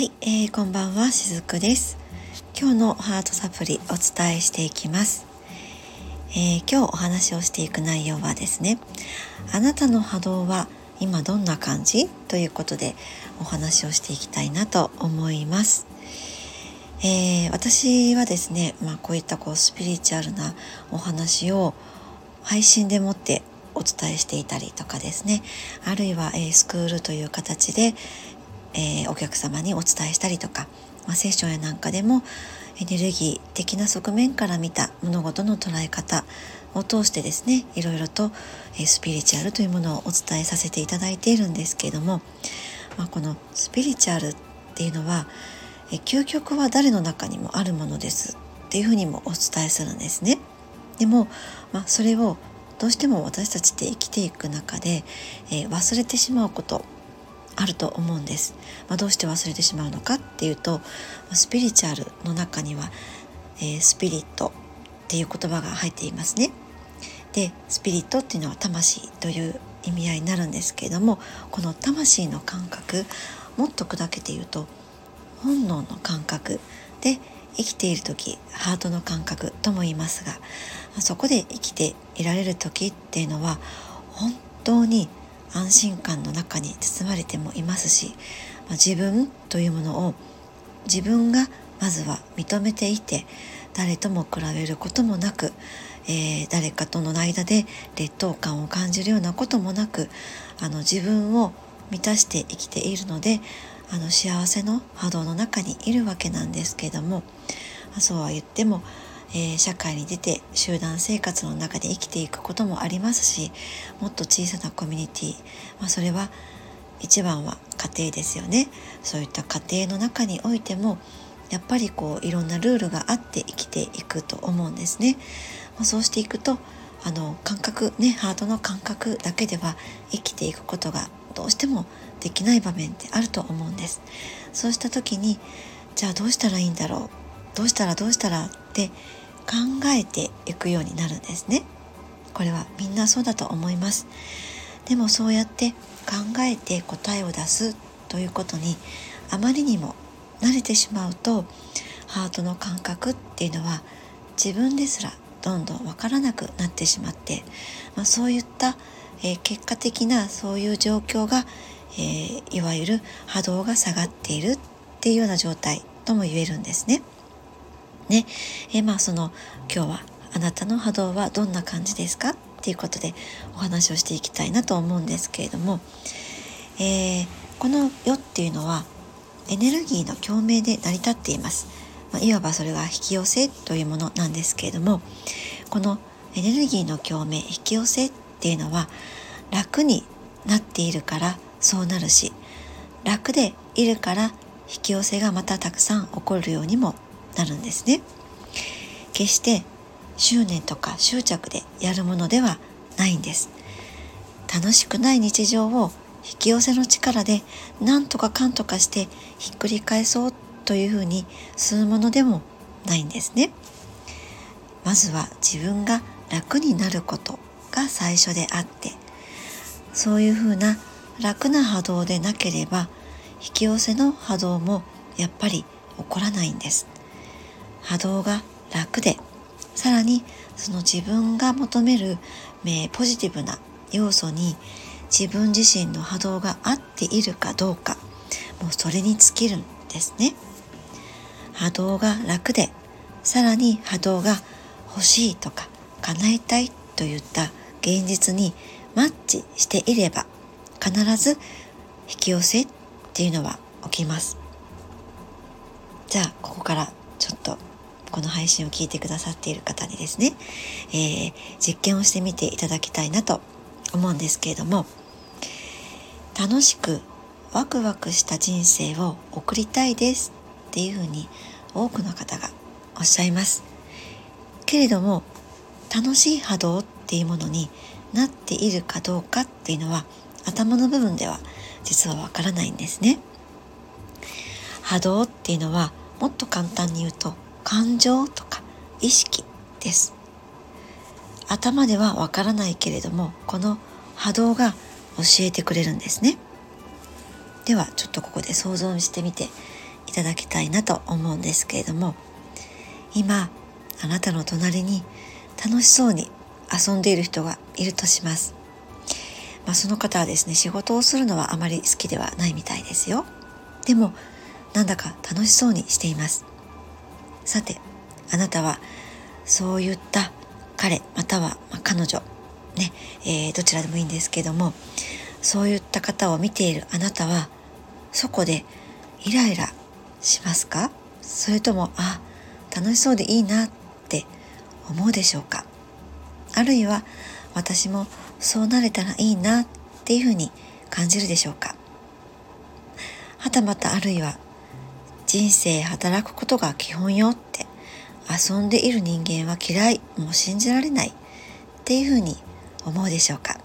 はい、えー、こんばんはしずくです。今日のハートサプリお伝えしていきます、えー、今日お話をしていく内容はですねあなたの波動は今どんな感じ？ということでお話をしていきたいなと思います、えー、私はですね、まあ、こういったこうスピリチュアルなお話を配信でもってお伝えしていたりとかですね。あるいは、えー、スクールという形で、えー、お客様にお伝えしたりとか、まあ、セッションやなんかでもエネルギー的な側面から見た物事の捉え方を通してですねいろいろと、え、スピリチュアルというものをお伝えさせていただいているんですけれども、まあ、このスピリチュアルっていうのは、え、究極は誰の中にもあるものですっていうふうにもお伝えするんですね。でも、まあ、それをどうしても私たちって生きていく中で、えー、忘れてしまうことあると思うんです、まあ、どうして忘れてしまうのかっていうとスピリチュアルの中には、えー、スピリットっていう言葉が入っていますね。でスピリットっていうのは魂という意味合いになるんですけれどもこの魂の感覚もっと砕けて言うと本能の感覚で生きている時ハートの感覚とも言いますがそこで生きていられる時っていうのは本当に安心感の中に包まれてもいますし、まあ、自分というものを自分がまずは認めていて誰とも比べることもなく、えー、誰かとの間で劣等感を感じるようなこともなくあの自分を満たして生きているのであの幸せの波動の中にいるわけなんですけれどもそうは言ってもえー、社会に出て集団生活の中で生きていくこともありますしもっと小さなコミュニティ、まあ、それは一番は家庭ですよねそういった家庭の中においてもやっぱりこういろんなルールがあって生きていくと思うんですね。まあ、そうしていくとあの感覚ねハートの感覚だけでは生きていくことがどうしてもできない場面ってあると思うんです。そうした時にじゃあどうしたらいいんだろう？どうしたらどうしたらって考えていくようになるんですねこれはみんなそうだと思いますでもそうやって考えて答えを出すということにあまりにも慣れてしまうとハートの感覚っていうのは自分ですらどんどんわからなくなってしまって、まあ、そういった、えー、結果的なそういう状況が、えー、いわゆる波動が下がっているっていうような状態とも言えるんですね。ね、えまあその今日はあなたの波動はどんな感じですか？っていうことでお話をしていきたいなと思うんですけれども、えー、この世っていうのはエネルギーの共鳴で成り立っています、まあ、いわばそれが引き寄せというものなんですけれどもこのエネルギーの共鳴引き寄せっていうのは楽になっているからそうなるし楽でいるから引き寄せがまたたくさん起こるようにもなるんですね。決して執念とか執着でやるものではないんです。楽しくない日常を引き寄せの力で何とかかんとかしてひっくり返そうというふうにするものでもないんですね。まずは自分が楽になることが最初であってそういうふうな楽な波動でなければ引き寄せの波動もやっぱり起こらないんです。波動が楽でさらにその自分が求めるえポジティブな要素に自分自身の波動が合っているかどうかもうそれに尽きるんですね。波動が楽でさらに波動が欲しいとか叶えたいといった現実にマッチしていれば必ず引き寄せっていうのは起きます。じゃあここからちょっとこの配信を聞いてくださっている方にですね、えー、実験をしてみていただきたいなと思うんですけれども楽しくワクワクした人生を送りたいですっていうふうに多くの方がおっしゃいます。けれども楽しい波動っていうものになっているかどうかっていうのは頭の部分では実はわからないんですね。波動っていうのはもっと簡単に言うと感情とか意識です頭ではわからないけれどもこの波動が教えてくれるんですねではちょっとここで想像してみていただきたいなと思うんですけれども今あなたの隣に楽しそうに遊んでいる人がいるとします。まあ、その方はですね仕事をするのはあまり好きではないみたいですよ。でもなんだか楽しそうにしています。さてあなたはそういった彼または彼女ね、えー、どちらでもいいんですけどもそういった方を見ているあなたはそこでイライラしますか？それともあ楽しそうでいいなって思うでしょうか？あるいは私もそうなれたらいいなっていうふうに感じるでしょうか？はたまたあるいは人生働くことが基本よって遊んでいる人間は嫌いもう信じられないっていうふうに思うでしょうか。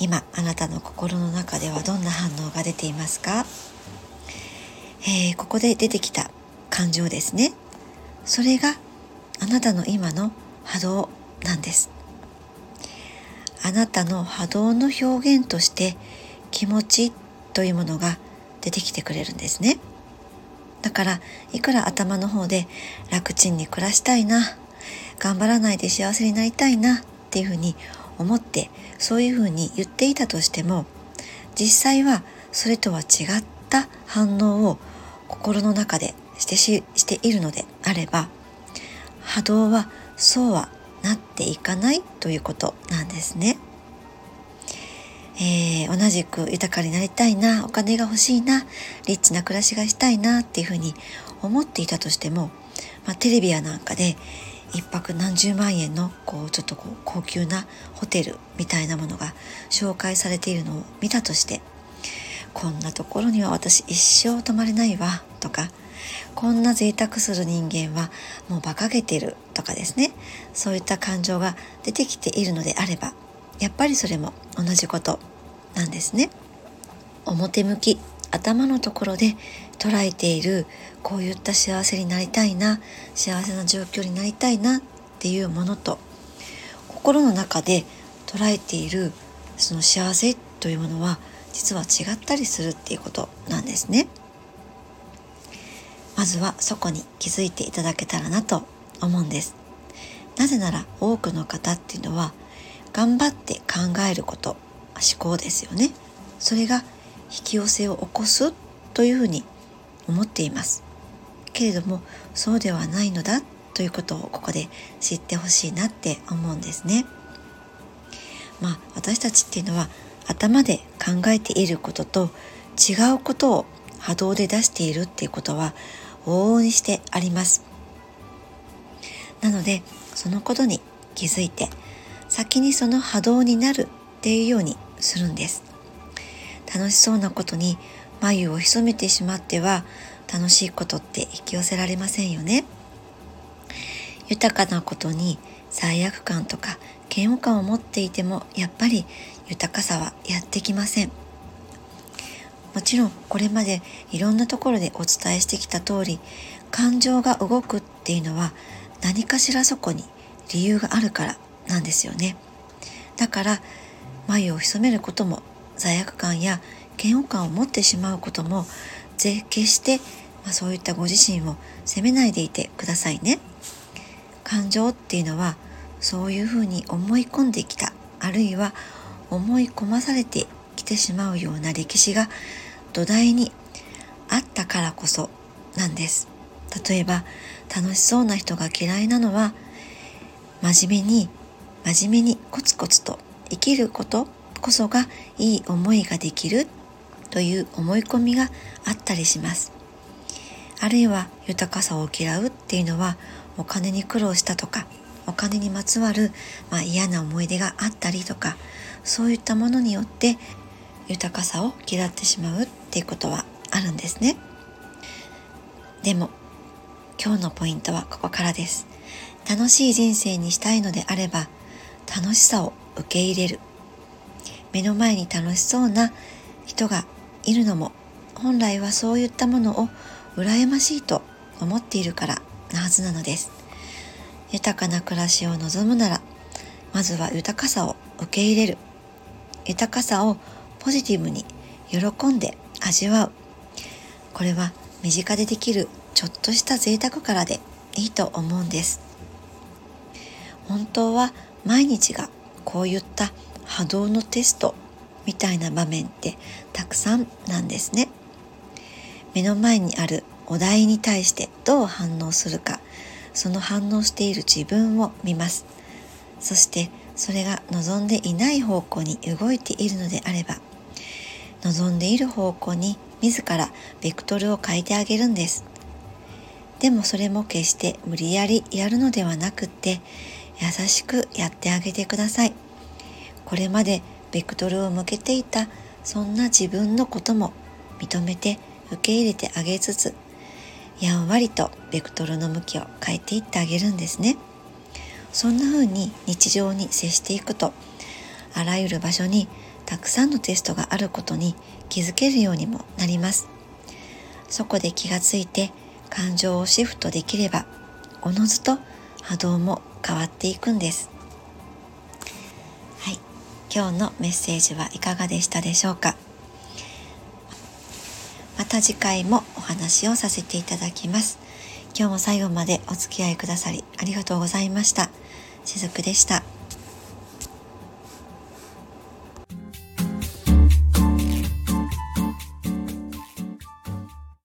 今あなたの心の中ではどんな反応が出ていますか、えー、ここで出てきた感情ですね。それがあなたの今の波動なんです。あなたの波動の表現として気持ちというものが出てきてくれるんですねだからいくら頭の方で楽ちんに暮らしたいな頑張らないで幸せになりたいなっていうふうに思ってそういうふうに言っていたとしても実際はそれとは違った反応を心の中でしてししているのであれば波動はそうはなっていかないということなんですね。えー、同じく豊かになりたいなお金が欲しいなリッチな暮らしがしたいなっていうふうに思っていたとしても、まあ、テレビやなんかで一泊何十万円のこうちょっとこう高級なホテルみたいなものが紹介されているのを見たとしてこんなところには私一生泊まれないわとかこんな贅沢する人間はもう馬鹿げてるとかですね。そういった感情が出てきているのであればやっぱりそれも同じことなんですね。表向き頭のところで捉えているこういった幸せになりたいな幸せな状況になりたいなっていうものと心の中で捉えているその幸せというものは実は違ったりするっていうことなんですね。まずはそこに気づいていただけたらなと思うんですなぜなら多くの方っていうのは頑張って考えること思考ですよね。それが引き寄せを起こすというふうに思っています。けれどもそうではないのだということをここで知ってほしいなって思うんですね。まあ私たちっていうのは頭で考えていることと違うことを波動で出しているっていうことは往々にしてあります。なのでそのことに気づいて先にその波動になるっていうようにするんです。楽しそうなことに眉を潜めてしまっては楽しいことって引き寄せられませんよね。豊かなことに罪悪感とか嫌悪感を持っていてもやっぱり豊かさはやってきません。もちろんこれまでいろんなところでお伝えしてきた通り感情が動くっていうのは何かしらそこに理由があるからなんですよね。だから眉を潜めることも罪悪感や嫌悪感を持ってしまうことも決して、まあ、そういったご自身を責めないでいてくださいね。感情っていうのはそういうふうに思い込んできたあるいは思い込まされてきてしまうような歴史が土台にあったからこそなんです。例えば楽しそうな人が嫌いなのは真面目に真面目にコツコツと生きることこそがいい思いができるという思い込みがあったりします。あるいは豊かさを嫌うっていうのはお金に苦労したとかお金にまつわる、まあ、嫌な思い出があったりとかそういったものによって豊かさを嫌ってしまうっていうことはあるんですね。でも今日のポイントはここからです。楽しい人生にしたいのであれば楽しさを受け入れる。目の前に楽しそうな人がいるのも本来はそういったものを羨ましいと思っているからなはずなのです。豊かな暮らしを望むならまずは豊かさを受け入れる。豊かさをポジティブに喜んで味わう。これは身近でできるちょっとした贅沢からでいいと思うんです。本当は毎日がこういった波動のテストみたいな場面ってたくさんなんですね。目の前にあるお題に対してどう反応するかその反応している自分を見ます。そしてそれが望んでいない方向に動いているのであれば望んでいる方向に自らベクトルを変えてあげるんです。でもそれも決して無理やりやるのではなくって優しくやってあげてください。これまでベクトルを向けていたそんな自分のことも認めて受け入れてあげつつやんわりとベクトルの向きを変えていってあげるんですね。そんな風に日常に接していくとあらゆる場所にたくさんのテストがあることに気づけるようにもなります。そこで気がついて感情をシフトできればおのずと波動も変わっていくんです。はい。今日のメッセージはいかがでしたでしょうか？また次回もお話をさせていただきます。今日も最後までお付き合いくださりありがとうございました。しずくでした。